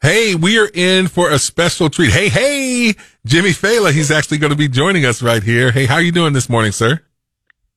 Hey, we are in for a special treat. Hey, hey, Jimmy Failla. He's actually going to be joining us right here. Hey, how are you doing this morning, sir?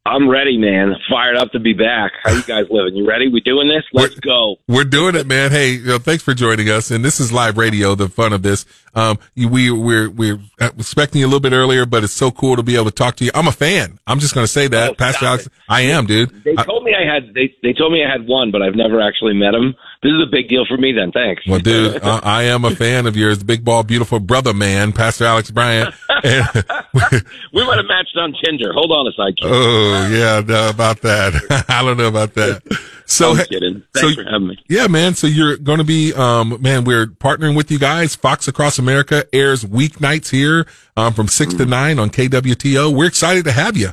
I'm ready, man. Fired up to be back. How you guys living? You ready? We doing this? Let's we're, go. We're doing it, man. Hey, you know, thanks for joining us. And this is live radio. The fun of this. Um, we we're we're expecting you a little bit earlier, but it's so cool to be able to talk to you. I'm a fan. I'm just going to say that, oh, Pastor Alex. It. I am, dude. They told me I had they they told me I had one, but I've never actually met him. This is a big deal for me. Then, thanks. Well, dude, uh, I am a fan of yours, big ball, beautiful brother, man, Pastor Alex Bryant. we might have matched on Tinder. Hold on a second. Oh yeah, no, about that. I don't know about that. So, I'm kidding. Thanks so, for having me. Yeah, man. So you're going to be, um, man, we're partnering with you guys. Fox Across America airs weeknights here, um, from 6 to mm. nine on KWTO. We're excited to have you.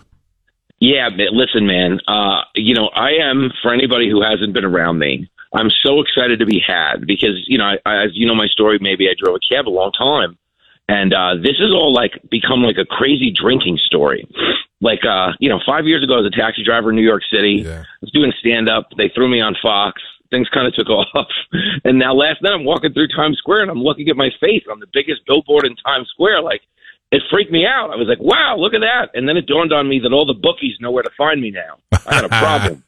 Yeah, listen, man. Uh, you know, I am for anybody who hasn't been around me. I'm so excited to be had because you know, I, as you know, my story. Maybe I drove a cab a long time, and uh, this is all like become like a crazy drinking story. Like, uh, you know, five years ago, I was a taxi driver in New York City. Yeah. I was doing stand up. They threw me on Fox. Things kind of took off. And now last night, I'm walking through Times Square and I'm looking at my face on the biggest billboard in Times Square. Like, it freaked me out. I was like, wow, look at that. And then it dawned on me that all the bookies know where to find me now. I got a problem.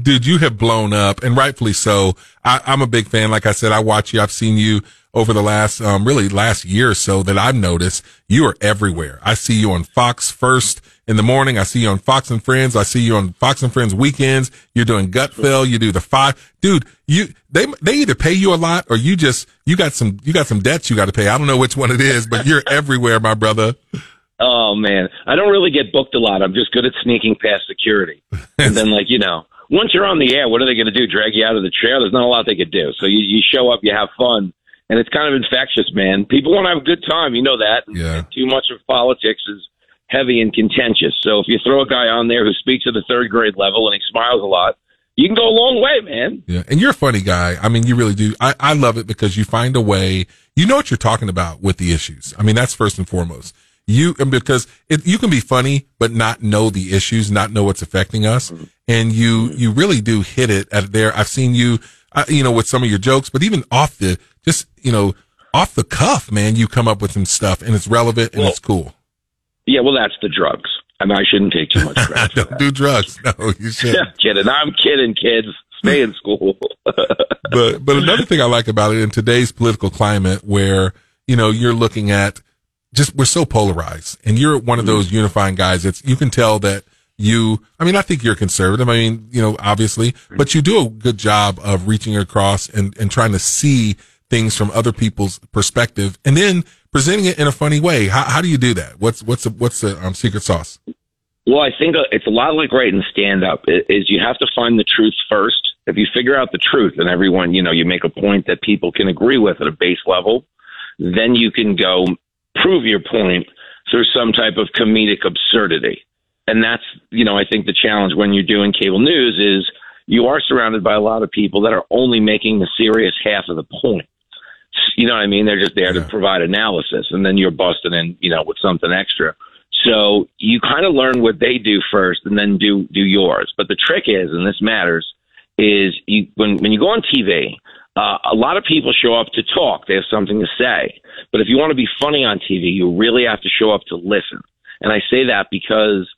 Dude, you have blown up and rightfully so. I, I'm a big fan. Like I said, I watch you. I've seen you over the last, um, really last year or so that I've noticed you are everywhere. I see you on Fox first in the morning. I see you on Fox and Friends. I see you on Fox and Friends weekends. You're doing Gutfeld. You do the five, dude. You they they either pay you a lot or you just you got some you got some debts you got to pay. I don't know which one it is, but you're everywhere, my brother. Oh man, I don't really get booked a lot. I'm just good at sneaking past security, and then like you know, once you're on the air, what are they going to do? Drag you out of the chair? There's not a lot they could do. So you you show up, you have fun, and it's kind of infectious, man. People want to have a good time, you know that. Yeah. And too much of politics is heavy and contentious. So if you throw a guy on there who speaks at the third grade level and he smiles a lot, you can go a long way, man. Yeah. And you're a funny guy. I mean, you really do. I, I love it because you find a way, you know what you're talking about with the issues. I mean, that's first and foremost. You, because it, you can be funny, but not know the issues, not know what's affecting us. Mm-hmm. And you, you really do hit it at there. I've seen you, uh, you know, with some of your jokes, but even off the, just, you know, off the cuff, man, you come up with some stuff and it's relevant and well, it's cool. Yeah, well, that's the drugs. I mean, I shouldn't take too much credit. Don't do drugs. No, you shouldn't. Yeah, kidding. I'm kidding, kids. Stay in school. but but another thing I like about it in today's political climate, where you know you're looking at just we're so polarized, and you're one of mm-hmm. those unifying guys. It's you can tell that you. I mean, I think you're conservative. I mean, you know, obviously, but you do a good job of reaching across and and trying to see things from other people's perspective, and then presenting it in a funny way. How, how do you do that? What's what's the, what's the um, secret sauce? Well, I think uh, it's a lot like writing stand up. Is you have to find the truth first. If you figure out the truth, and everyone, you know, you make a point that people can agree with at a base level, then you can go prove your point through some type of comedic absurdity. And that's, you know, I think the challenge when you're doing cable news is you are surrounded by a lot of people that are only making the serious half of the point. You know what I mean? They're just there yeah. to provide analysis, and then you're busting in, you know, with something extra. So you kind of learn what they do first, and then do do yours. But the trick is, and this matters, is you when when you go on TV, uh, a lot of people show up to talk. They have something to say. But if you want to be funny on TV, you really have to show up to listen. And I say that because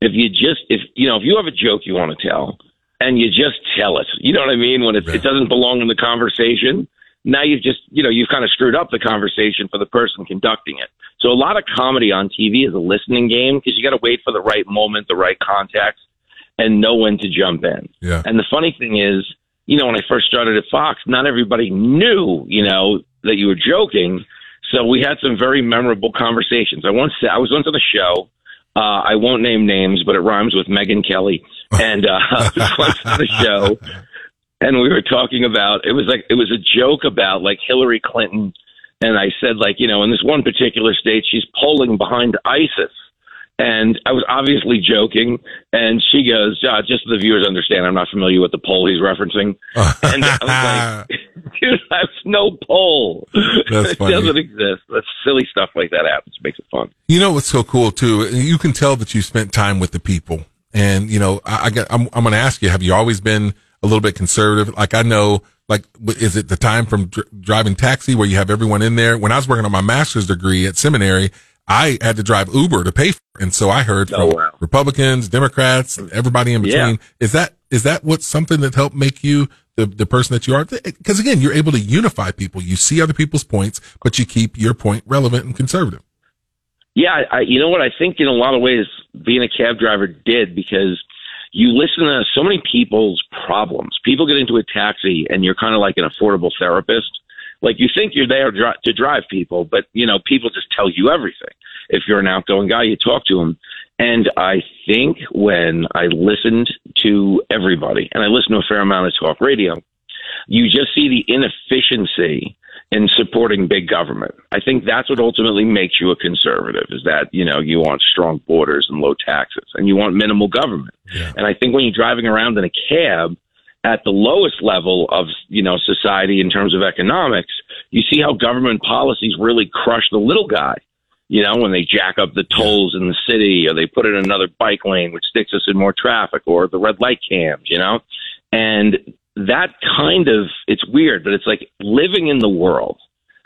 if you just if you know if you have a joke you want to tell and you just tell it, you know what I mean when it, it doesn't belong in the conversation now you've just you know you've kind of screwed up the conversation for the person conducting it. So a lot of comedy on TV is a listening game because you got to wait for the right moment, the right context, and know when to jump in. Yeah. And the funny thing is, you know, when I first started at Fox, not everybody knew, you know, that you were joking. So we had some very memorable conversations. I once I was once on the show. Uh, I won't name names, but it rhymes with Megyn Kelly. And uh, was once on the show, and we were talking about it was like it was a joke about like Hillary Clinton and I said like you know in this one particular state she's polling behind ISIS and I was obviously joking. And she goes uh, just so the viewers understand I'm not familiar with the poll he's referencing. And I was like dude that's no poll. That's it doesn't exist. That's silly stuff like that happens. It makes it fun. You know what's so cool too? You can tell that you spent time with the people. And you know I, I got I'm, I'm going to ask you have you always been a little bit conservative. Like I know Like, is it the time from dr- driving taxi where you have everyone in there? When I was working on my master's degree at seminary, I had to drive Uber to pay for it. And so I heard Oh, from wow. Republicans, Democrats, and everybody in between. Yeah. Is that, is that what something that helped make you the, the person that you are? Because again, you're able to unify people. You see other people's points, but you keep your point relevant and conservative. Yeah, I, you know what? I think in a lot of ways, being a cab driver did because you listen to so many people's problems. People get into a taxi, and you're kind of like an affordable therapist. Like you think you're there to drive people, but you know people just tell you everything. If you're an outgoing guy, you talk to them. And I think when I listened to everybody, and I listened to a fair amount of talk radio, you just see the inefficiency in supporting big government. I think that's what ultimately makes you a conservative is that, you know, you want strong borders and low taxes and you want minimal government. Yeah. And I think when you're driving around in a cab at the lowest level of, you know, society in terms of economics, you see how government policies really crush the little guy. You know, when they jack up the tolls in the city or they put in another bike lane, which sticks us in more traffic or the red light cams, you know? And that kind of, it's weird, but it's like living in the world,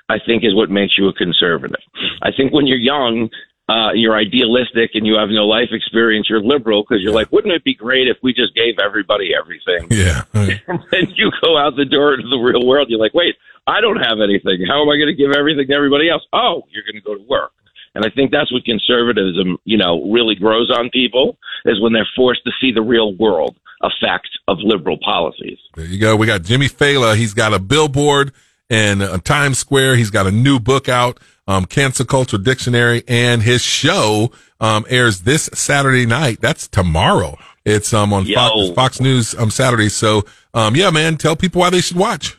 I think is what makes you a conservative. I think when you're young, uh, you're idealistic and you have no life experience, you're liberal because you're like, wouldn't it be great if we just gave everybody everything? Yeah. and then you go out the door into the real world. You're like, wait, I don't have anything. How am I going to give everything to everybody else? Oh, you're going to go to work. And I think that's what conservatism, you know, really grows on people is when they're forced to see the real world effect of liberal policies. There you go. We got Jimmy Failla. He's got a billboard in uh, Times Square. He's got a new book out, um, Cancel Culture Dictionary, and his show um, airs this Saturday night. That's tomorrow. It's um on Fox, Fox News um Saturday. So um yeah, man, tell people why they should watch.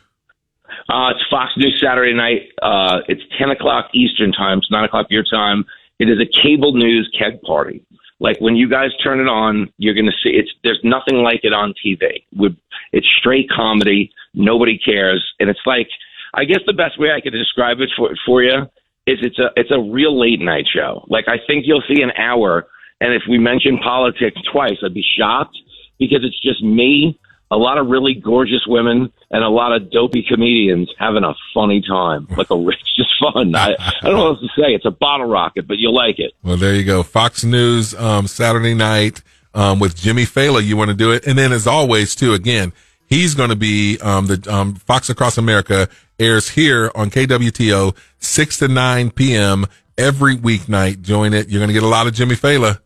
Uh, it's Fox News Saturday night. Uh, it's 10 o'clock Eastern time. It's 9 o'clock your time. It is a cable news keg party. Like when you guys turn it on, you're going to see it's, there's nothing like it on TV. It's straight comedy. Nobody cares. And it's like, I guess the best way I could describe it for, for you is it's a, it's a real late night show. Like I think you'll see an hour. And if we mention politics twice, I'd be shocked because it's just me, a lot of really gorgeous women, and a lot of dopey comedians having a funny time. Like a, it's just fun. I, I don't know what to say. It's a bottle rocket, but you'll like it. Well, there you go. Fox News um Saturday night um with Jimmy Failla. You want to do it, and then as always too. Again, he's going to be um the um Fox Across America airs here on KWTO six to nine p.m. every weeknight. Join it. You're going to get a lot of Jimmy Failla.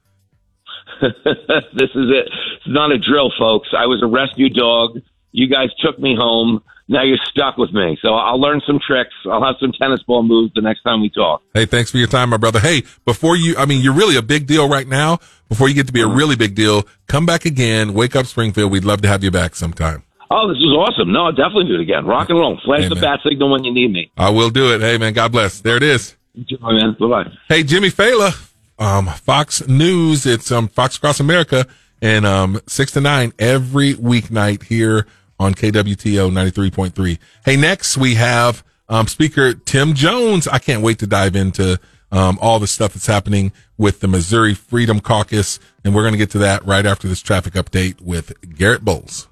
this is it. It's not a drill, folks. I was a rescue dog. You guys took me home. Now you're stuck with me. So I'll learn some tricks. I'll have some tennis ball moves the next time we talk. Hey, thanks for your time, my brother. Hey, before you, I mean, you're really a big deal right now. Before you get to be a really big deal, come back again. Wake up Springfield. We'd love to have you back sometime. Oh, this was awesome. No, I'll definitely do it again. Rock and roll. Flash Hey, the bat signal when you need me. I will do it. Hey, man, God bless. There it is. Enjoy, man. Bye bye. Hey, Jimmy Failla, um, Fox News. It's um, Fox Across America and um, six to nine every weeknight here on KWTO ninety three point three. Hey, next we have um, Speaker Tim Jones. I can't wait to dive into um, all the stuff that's happening with the Missouri Freedom Caucus, and we're going to get to that right after this traffic update with Garrett Bowles.